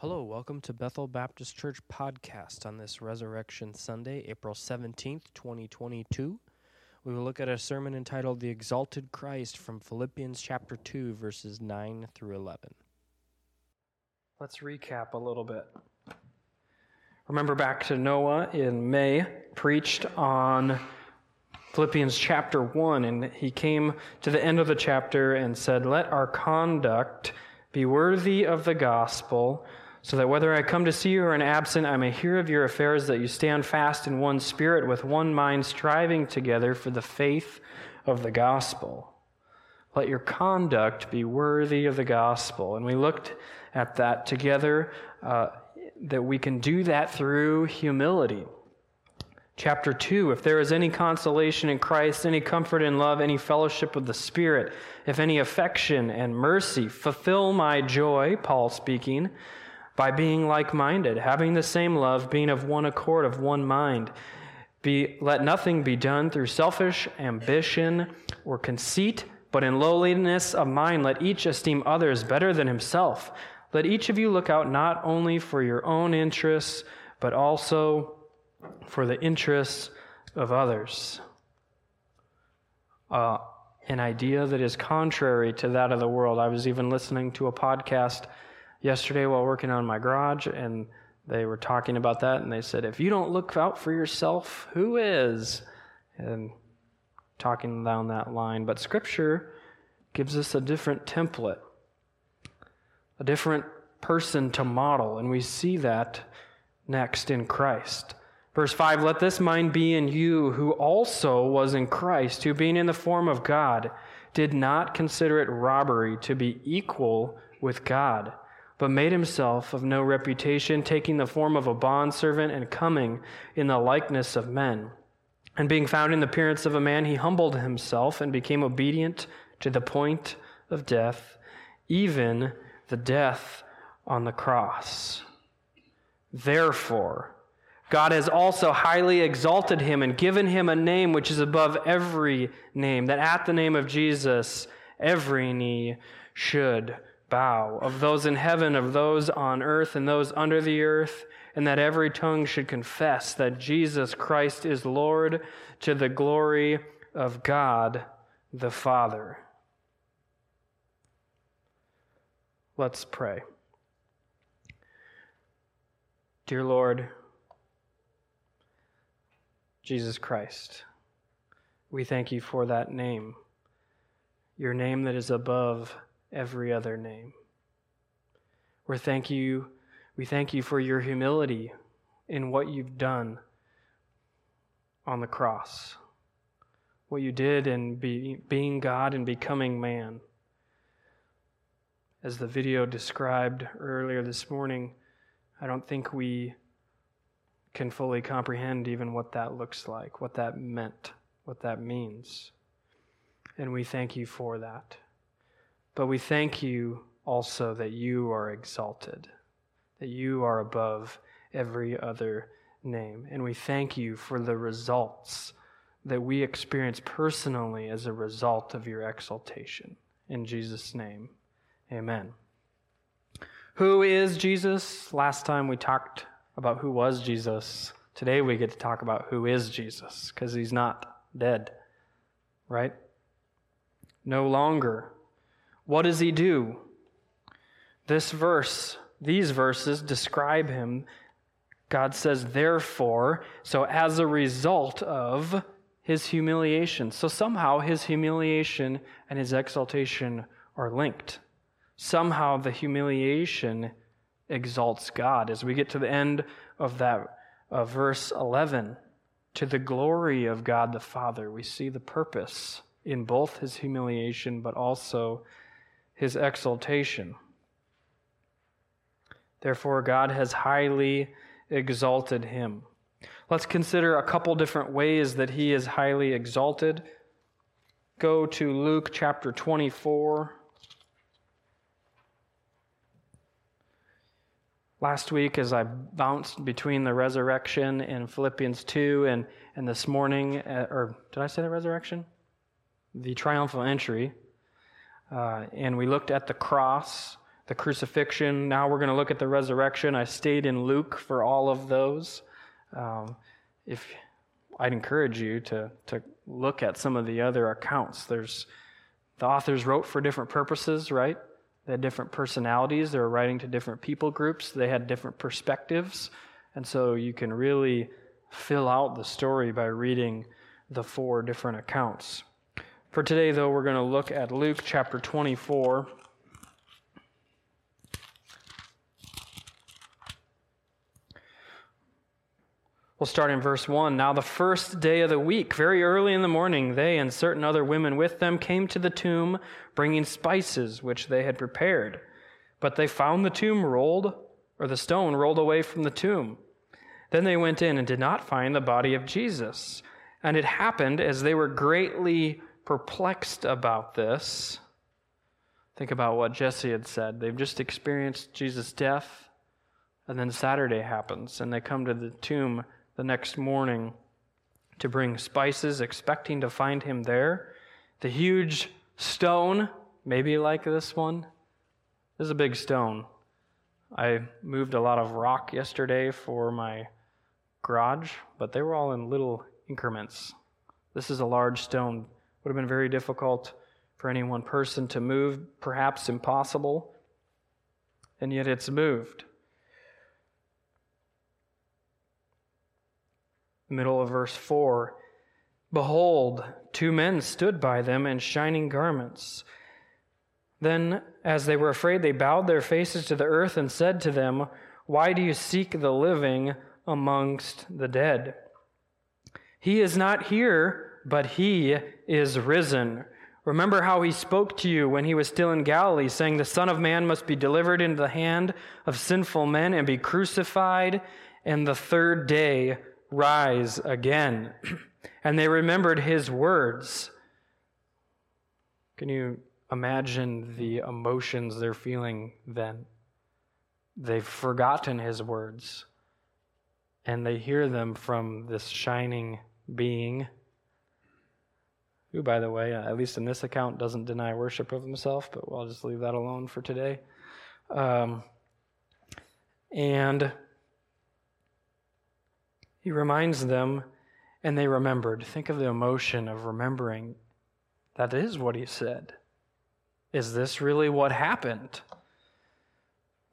Hello, welcome to Bethel Baptist Church podcast on this Resurrection Sunday, April 17th, 2022. We will look at a sermon entitled The Exalted Christ from Philippians chapter 2, verses 9 through 11. Let's recap a little bit. Remember back to Noah in May, preached on Philippians chapter 1, and he came to the end of the chapter and said, Let our conduct be worthy of the gospel so that whether I come to see you or am absent, I may hear of your affairs, that you stand fast in one spirit, with one mind, striving together for the faith of the gospel. Let your conduct be worthy of the gospel. And we looked at that together, uh, that we can do that through humility. Chapter 2 If there is any consolation in Christ, any comfort in love, any fellowship with the Spirit, if any affection and mercy, fulfill my joy, Paul speaking by being like minded, having the same love, being of one accord, of one mind. Be, let nothing be done through selfish ambition or conceit, but in lowliness of mind, let each esteem others better than himself. Let each of you look out not only for your own interests, but also for the interests of others. Uh, an idea that is contrary to that of the world. I was even listening to a podcast yesterday while working on my garage, and they were talking about that, and they said, If you don't look out for yourself, who is? And talking down that line. But Scripture gives us a different template, a different person to model, and we see that next in Christ. Verse 5 Let this mind be in you, who also was in Christ, who being in the form of God, did not consider it robbery to be equal with God but made himself of no reputation, taking the form of a bondservant and coming in the likeness of men. And being found in the appearance of a man, he humbled himself and became obedient to the point of death, even the death on the cross. Therefore, God has also highly exalted him and given him a name which is above every name, that at the name of Jesus every knee should bow, of those in heaven, of those on earth, and those under the earth, and that every tongue should confess that Jesus Christ is Lord to the glory of God the Father. Let's pray. Dear Lord, Jesus Christ, we thank you for that name, your name that is above every other name. We thank you, we thank you for your humility in what you've done on the cross. What you did in be, being God and becoming man. As the video described earlier this morning, I don't think we can fully comprehend even what that looks like, what that meant, what that means. And we thank you for that. But we thank you also that you are exalted, that you are above every other name. And we thank you for the results that we experience personally as a result of your exaltation. In Jesus' name, amen. Who is Jesus? Last time we talked about who was Jesus. Today we get to talk about who is Jesus because he's not dead, right? No longer what does he do? This verse, these verses describe him. God says, therefore, so as a result of his humiliation. So somehow his humiliation and his exaltation are linked. Somehow the humiliation exalts God. As we get to the end of that of verse 11, to the glory of God the Father, we see the purpose in both his humiliation but also his exaltation. Therefore, God has highly exalted him. Let's consider a couple different ways that he is highly exalted. Go to Luke chapter 24. Last week, as I bounced between the resurrection in Philippians 2 and, and this morning, uh, or did I say the resurrection? The triumphal entry uh, and we looked at the cross, the crucifixion. Now we're going to look at the resurrection. I stayed in Luke for all of those. Um, if I'd encourage you to to look at some of the other accounts. There's the authors wrote for different purposes, right? They had different personalities. They were writing to different people groups. They had different perspectives. And so you can really fill out the story by reading the four different accounts. For today, though, we're going to look at Luke chapter 24. We'll start in verse 1. Now, the first day of the week, very early in the morning, they and certain other women with them came to the tomb, bringing spices which they had prepared. But they found the tomb rolled, or the stone rolled away from the tomb. Then they went in and did not find the body of Jesus. And it happened as they were greatly perplexed about this. Think about what Jesse had said. They've just experienced Jesus' death, and then Saturday happens, and they come to the tomb the next morning to bring spices, expecting to find him there. The huge stone, maybe like this one, this is a big stone. I moved a lot of rock yesterday for my garage, but they were all in little increments. This is a large stone. Would have been very difficult for any one person to move, perhaps impossible, and yet it's moved. middle of verse 4 Behold, two men stood by them in shining garments. Then, as they were afraid, they bowed their faces to the earth and said to them, Why do you seek the living amongst the dead? He is not here, but he is risen. Remember how he spoke to you when he was still in Galilee, saying, The Son of Man must be delivered into the hand of sinful men and be crucified, and the third day rise again. and they remembered his words. Can you imagine the emotions they're feeling then? They've forgotten his words, and they hear them from this shining being, who, by the way, at least in this account, doesn't deny worship of himself, but I'll just leave that alone for today. Um, and he reminds them, and they remembered. Think of the emotion of remembering that is what he said. Is this really what happened?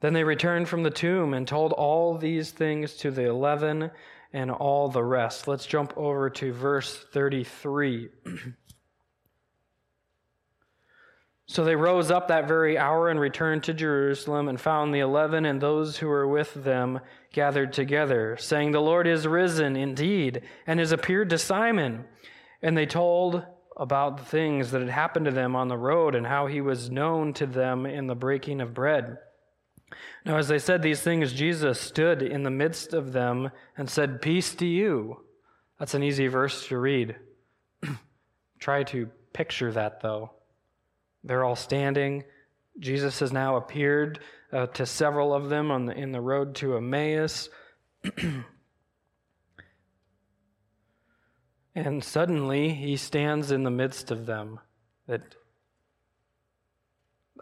Then they returned from the tomb and told all these things to the eleven and all the rest. Let's jump over to verse 33. So they rose up that very hour and returned to Jerusalem and found the eleven and those who were with them gathered together, saying, The Lord is risen indeed and has appeared to Simon. And they told about the things that had happened to them on the road and how he was known to them in the breaking of bread. Now, as they said these things, Jesus stood in the midst of them and said, Peace to you. That's an easy verse to read. Try to picture that, though. They're all standing. Jesus has now appeared uh, to several of them on the, in the road to Emmaus. and suddenly he stands in the midst of them. That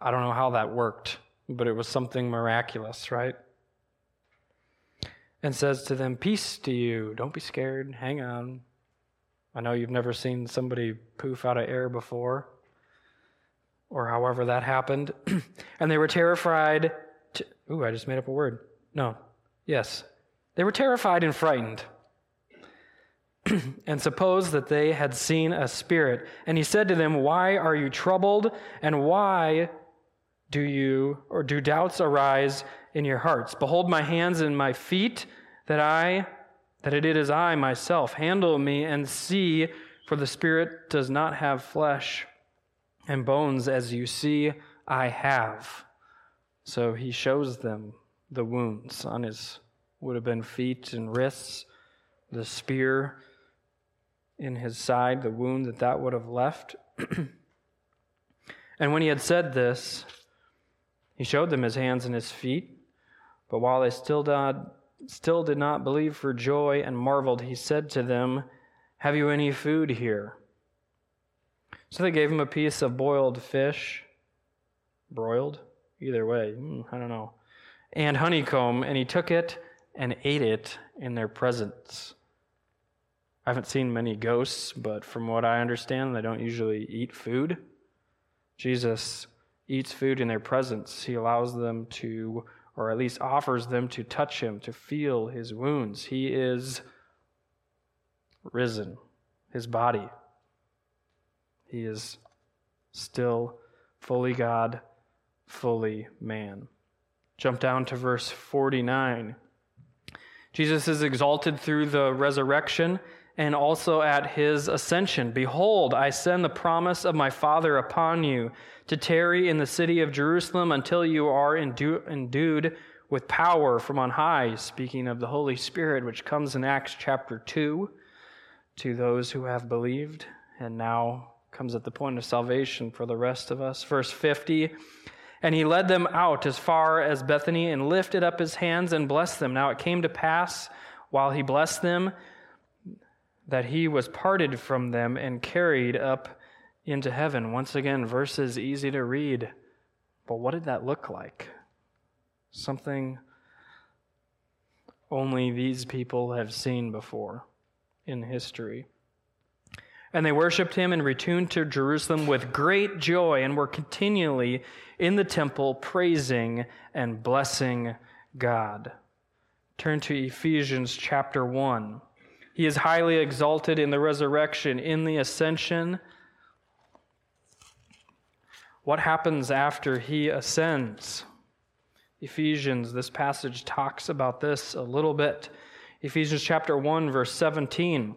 I don't know how that worked, but it was something miraculous, right? And says to them, Peace to you. Don't be scared. Hang on. I know you've never seen somebody poof out of air before or however that happened. and they were terrified. To, ooh, I just made up a word. No. Yes. They were terrified and frightened and supposed that they had seen a spirit. And he said to them, Why are you troubled? And why do you, or do doubts arise in your hearts? Behold my hands and my feet, that I, that it is I myself. Handle me and see, for the spirit does not have flesh and bones as you see I have. So he shows them the wounds on his, would have been feet and wrists, the spear in his side, the wound that that would have left. and when he had said this, he showed them his hands and his feet. But while they still did, still did not believe for joy and marveled, he said to them, Have you any food here? So they gave him a piece of boiled fish, broiled, Either way, hmm, I don't know. And honeycomb, and he took it and ate it in their presence. I haven't seen many ghosts, but from what I understand, they don't usually eat food. Jesus eats food in their presence. He allows them to, or at least offers them to touch him, to feel his wounds. He is risen, his body. He is still fully God, fully man. Jump down to verse 49. Jesus is exalted through the resurrection and also at his ascension. Behold, I send the promise of my Father upon you to tarry in the city of Jerusalem until you are endued with power from on high, speaking of the Holy Spirit, which comes in Acts chapter 2 to those who have believed and now comes at the point of salvation for the rest of us. Verse 50 And he led them out as far as Bethany and lifted up his hands and blessed them. Now it came to pass while he blessed them that he was parted from them and carried up into heaven. Once again, verses easy to read. But what did that look like? Something only these people have seen before in history. And they worshiped him and returned to Jerusalem with great joy and were continually in the temple praising and blessing God. Turn to Ephesians chapter 1. He is highly exalted in the resurrection, in the ascension. What happens after he ascends? Ephesians, this passage talks about this a little bit. Ephesians chapter 1, verse 17.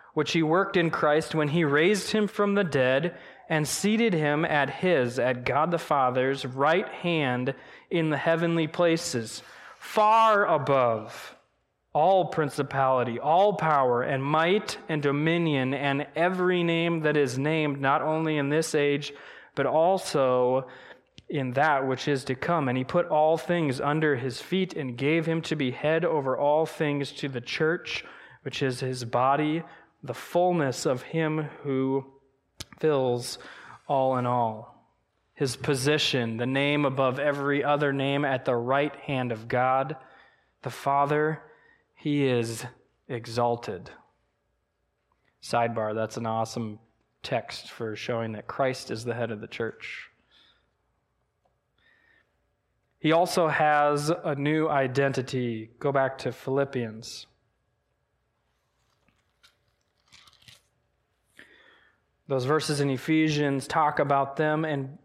which he worked in Christ when he raised him from the dead and seated him at his, at God the Father's right hand in the heavenly places, far above all principality, all power, and might, and dominion, and every name that is named, not only in this age, but also in that which is to come. And he put all things under his feet and gave him to be head over all things to the church, which is his body, the fullness of him who fills all in all. His position, the name above every other name at the right hand of God, the Father, he is exalted. Sidebar, that's an awesome text for showing that Christ is the head of the church. He also has a new identity. Go back to Philippians. Those verses in Ephesians talk about them, and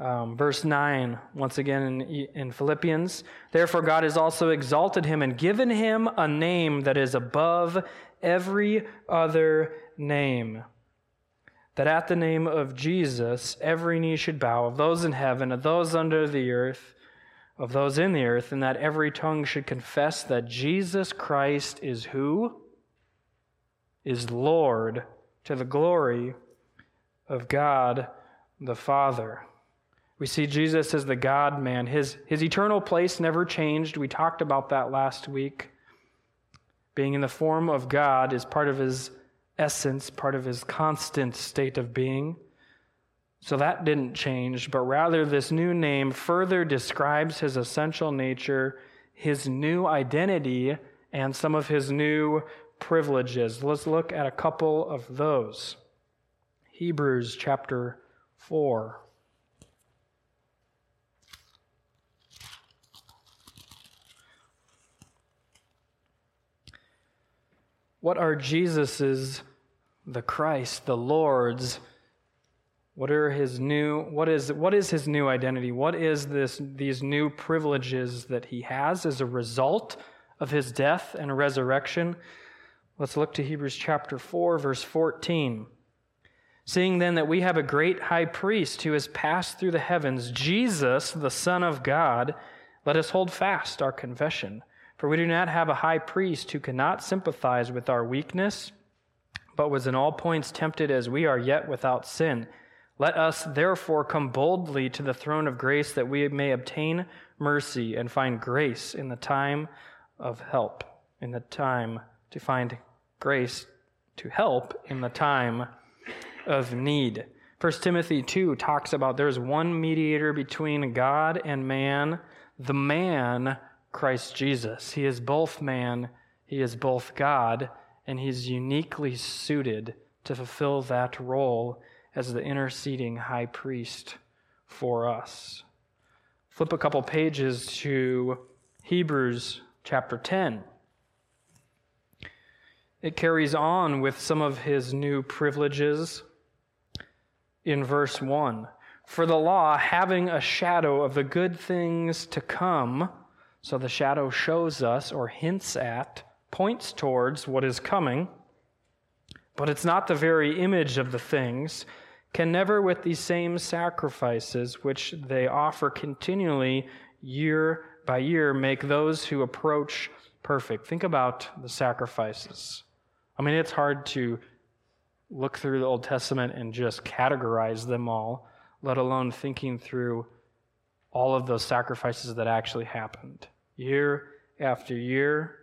um, verse 9, once again in, in Philippians. Therefore, God has also exalted him and given him a name that is above every other name. That at the name of Jesus, every knee should bow, of those in heaven, of those under the earth, of those in the earth, and that every tongue should confess that Jesus Christ is who? Is Lord to the glory of God the Father. We see Jesus as the God man. His, his eternal place never changed. We talked about that last week. Being in the form of God is part of his essence, part of his constant state of being. So that didn't change, but rather, this new name further describes his essential nature, his new identity, and some of his new privileges. Let's look at a couple of those. Hebrews chapter 4. What are Jesus's, the Christ, the Lord's, what are his new what is what is his new identity? What is this these new privileges that he has as a result of his death and resurrection? Let's look to Hebrews chapter 4 verse 14. Seeing then that we have a great high priest who has passed through the heavens, Jesus, the Son of God, let us hold fast our confession. For we do not have a high priest who cannot sympathize with our weakness, but was in all points tempted as we are, yet without sin. Let us therefore come boldly to the throne of grace that we may obtain mercy and find grace in the time of help, in the time to find grace to help in the time of need. 1 Timothy 2 talks about there's one mediator between God and man, the man, Christ Jesus. He is both man, he is both God, and he's uniquely suited to fulfill that role as the interceding high priest for us. Flip a couple pages to Hebrews chapter 10. It carries on with some of his new privileges in verse 1. For the law, having a shadow of the good things to come, so the shadow shows us or hints at, points towards what is coming, but it's not the very image of the things, can never, with these same sacrifices which they offer continually year by year, make those who approach perfect. Think about the sacrifices. I mean, it's hard to look through the Old Testament and just categorize them all, let alone thinking through all of those sacrifices that actually happened year after year.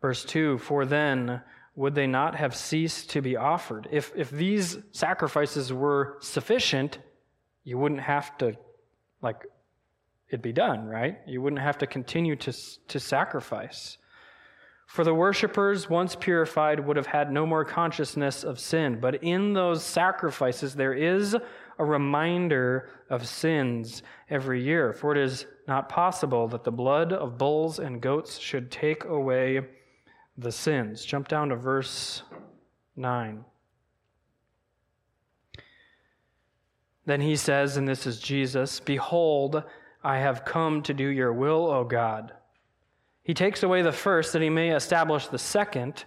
Verse 2 For then would they not have ceased to be offered? If, if these sacrifices were sufficient, you wouldn't have to, like, it'd be done, right? You wouldn't have to continue to, to sacrifice. For the worshippers, once purified, would have had no more consciousness of sin. But in those sacrifices, there is a reminder of sins every year. For it is not possible that the blood of bulls and goats should take away the sins. Jump down to verse 9. Then he says, and this is Jesus Behold, I have come to do your will, O God. He takes away the first that he may establish the second.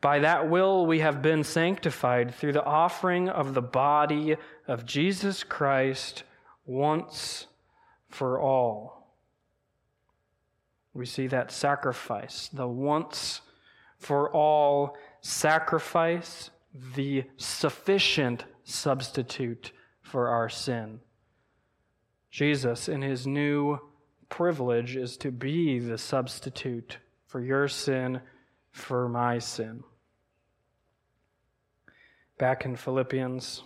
By that will we have been sanctified through the offering of the body of Jesus Christ once for all. We see that sacrifice, the once for all sacrifice, the sufficient substitute for our sin. Jesus, in his new privilege is to be the substitute for your sin, for my sin. Back in Philippians.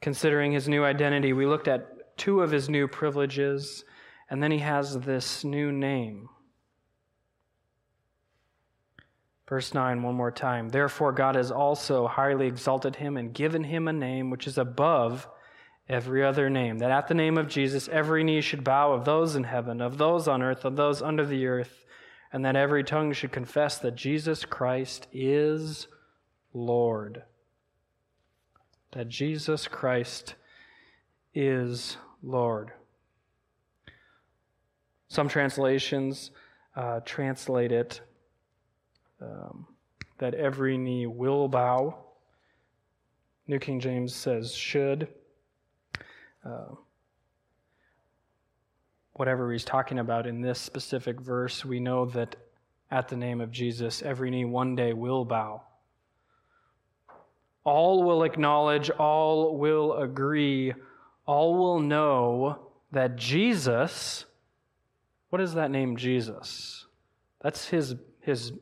Considering his new identity, we looked at two of his new privileges, and then he has this new name. Verse 9, one more time. Therefore, God has also highly exalted him and given him a name which is above every other name, that at the name of Jesus every knee should bow of those in heaven, of those on earth, of those under the earth, and that every tongue should confess that Jesus Christ is Lord. That Jesus Christ is Lord. Some translations uh, translate it um, that every knee will bow. New King James says should. Uh, whatever he's talking about in this specific verse, we know that at the name of Jesus, every knee one day will bow. All will acknowledge, all will agree, all will know that Jesus, what is that name, Jesus? That's his, his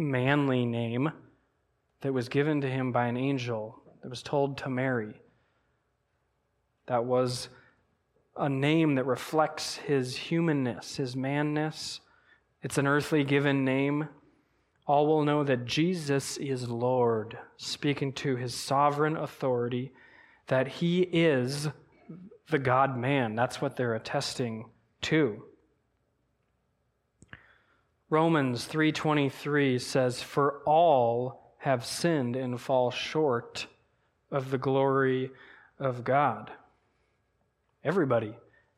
manly name that was given to him by an angel that was told to Mary. That was a name that reflects his humanness, his manness. It's an earthly given name. All will know that Jesus is Lord, speaking to his sovereign authority, that he is the God man. That's what they're attesting to. Romans 3:23 says for all have sinned and fall short of the glory of God. Everybody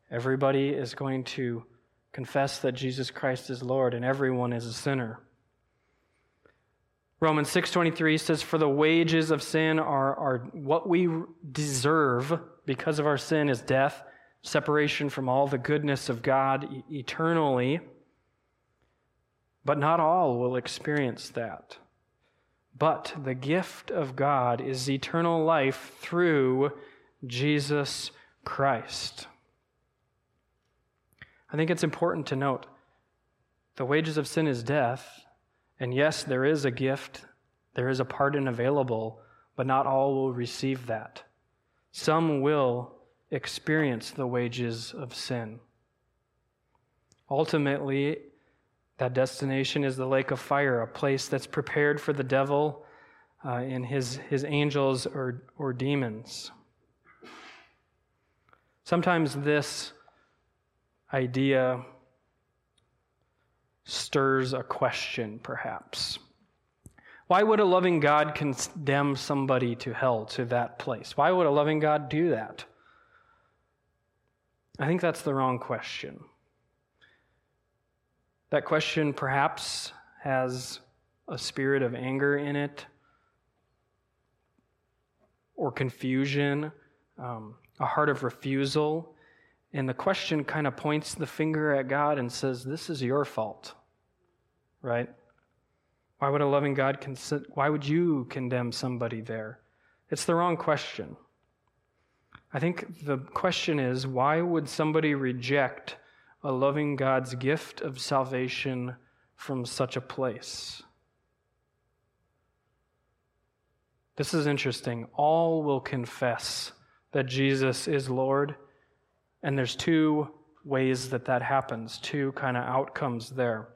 everybody is going to Confess that Jesus Christ is Lord and everyone is a sinner. Romans 6:23 says for the wages of sin are, are what we deserve because of our sin is death, separation from all the goodness of God eternally. But not all will experience that. But the gift of God is eternal life through Jesus Christ. I think it's important to note the wages of sin is death, and yes, there is a gift, there is a pardon available, but not all will receive that. Some will experience the wages of sin. Ultimately, that destination is the lake of fire, a place that's prepared for the devil uh, and his, his angels or, or demons. Sometimes this idea stirs a question, perhaps. Why would a loving God condemn somebody to hell, to that place? Why would a loving God do that? I think that's the wrong question. That question perhaps has a spirit of anger in it, or confusion, um, a heart of refusal. And the question kind of points the finger at God and says, This is your fault, right? Why would a loving God, cons- why would you condemn somebody there? It's the wrong question. I think the question is, why would somebody reject a loving God's gift of salvation from such a place? This is interesting. All will confess that Jesus is Lord and there's two ways that that happens, two kind of outcomes there.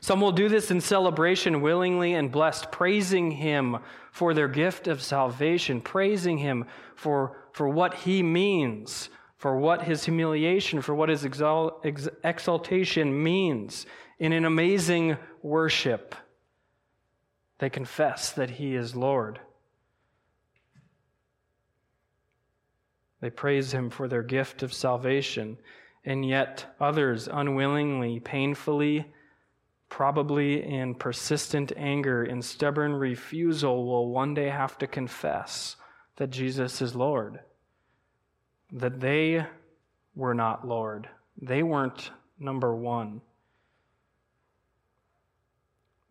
Some will do this in celebration willingly and blessed, praising Him for their gift of salvation, praising Him for, for what He means, for what His humiliation, for what His exaltation means. In an amazing worship, they confess that He is Lord. They praise him for their gift of salvation, and yet others unwillingly, painfully, probably in persistent anger and stubborn refusal, will one day have to confess that Jesus is Lord, that they were not Lord, they weren't number one.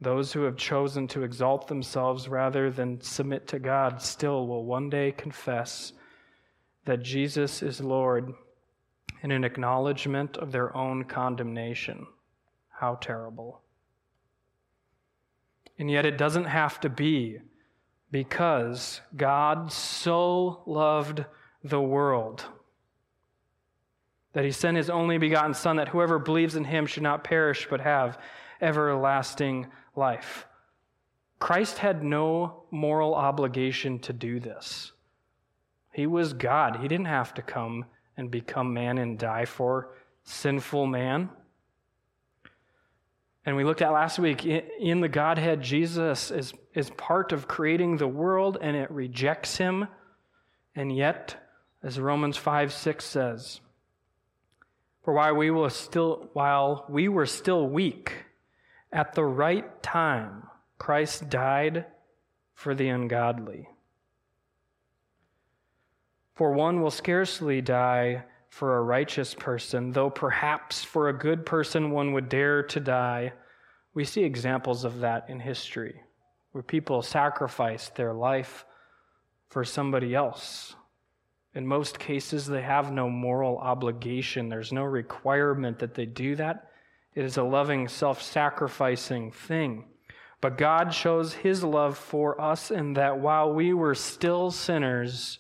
Those who have chosen to exalt themselves rather than submit to God still will one day confess that Jesus is Lord in an acknowledgement of their own condemnation. How terrible. And yet it doesn't have to be because God so loved the world that he sent his only begotten Son, that whoever believes in him should not perish but have everlasting life. Christ had no moral obligation to do this. He was God. He didn't have to come and become man and die for sinful man. And we looked at last week in the Godhead, Jesus is, is part of creating the world and it rejects him. And yet, as Romans 5 6 says, for while we were still while we were still weak, at the right time Christ died for the ungodly. For one will scarcely die for a righteous person, though perhaps for a good person one would dare to die. We see examples of that in history, where people sacrifice their life for somebody else. In most cases, they have no moral obligation, there's no requirement that they do that. It is a loving, self sacrificing thing. But God shows his love for us in that while we were still sinners,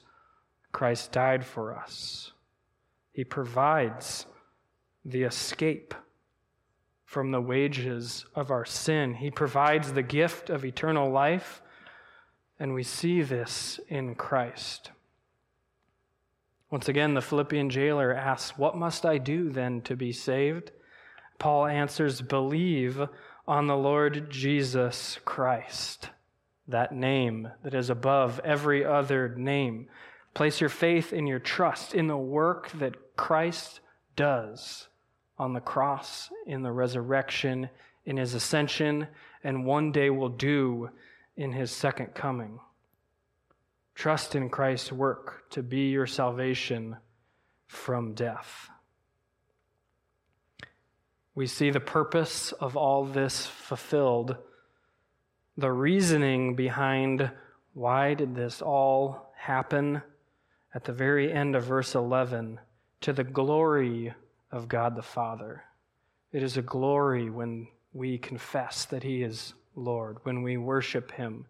Christ died for us. He provides the escape from the wages of our sin. He provides the gift of eternal life, and we see this in Christ. Once again, the Philippian jailer asks, What must I do then to be saved? Paul answers, Believe on the Lord Jesus Christ, that name that is above every other name. Place your faith and your trust in the work that Christ does on the cross, in the resurrection, in his ascension, and one day will do in his second coming. Trust in Christ's work to be your salvation from death. We see the purpose of all this fulfilled, the reasoning behind why did this all happen at the very end of verse 11 to the glory of God the Father. It is a glory when we confess that He is Lord, when we worship Him,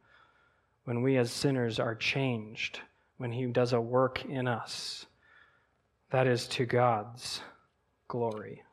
when we as sinners are changed, when He does a work in us. That is to God's glory.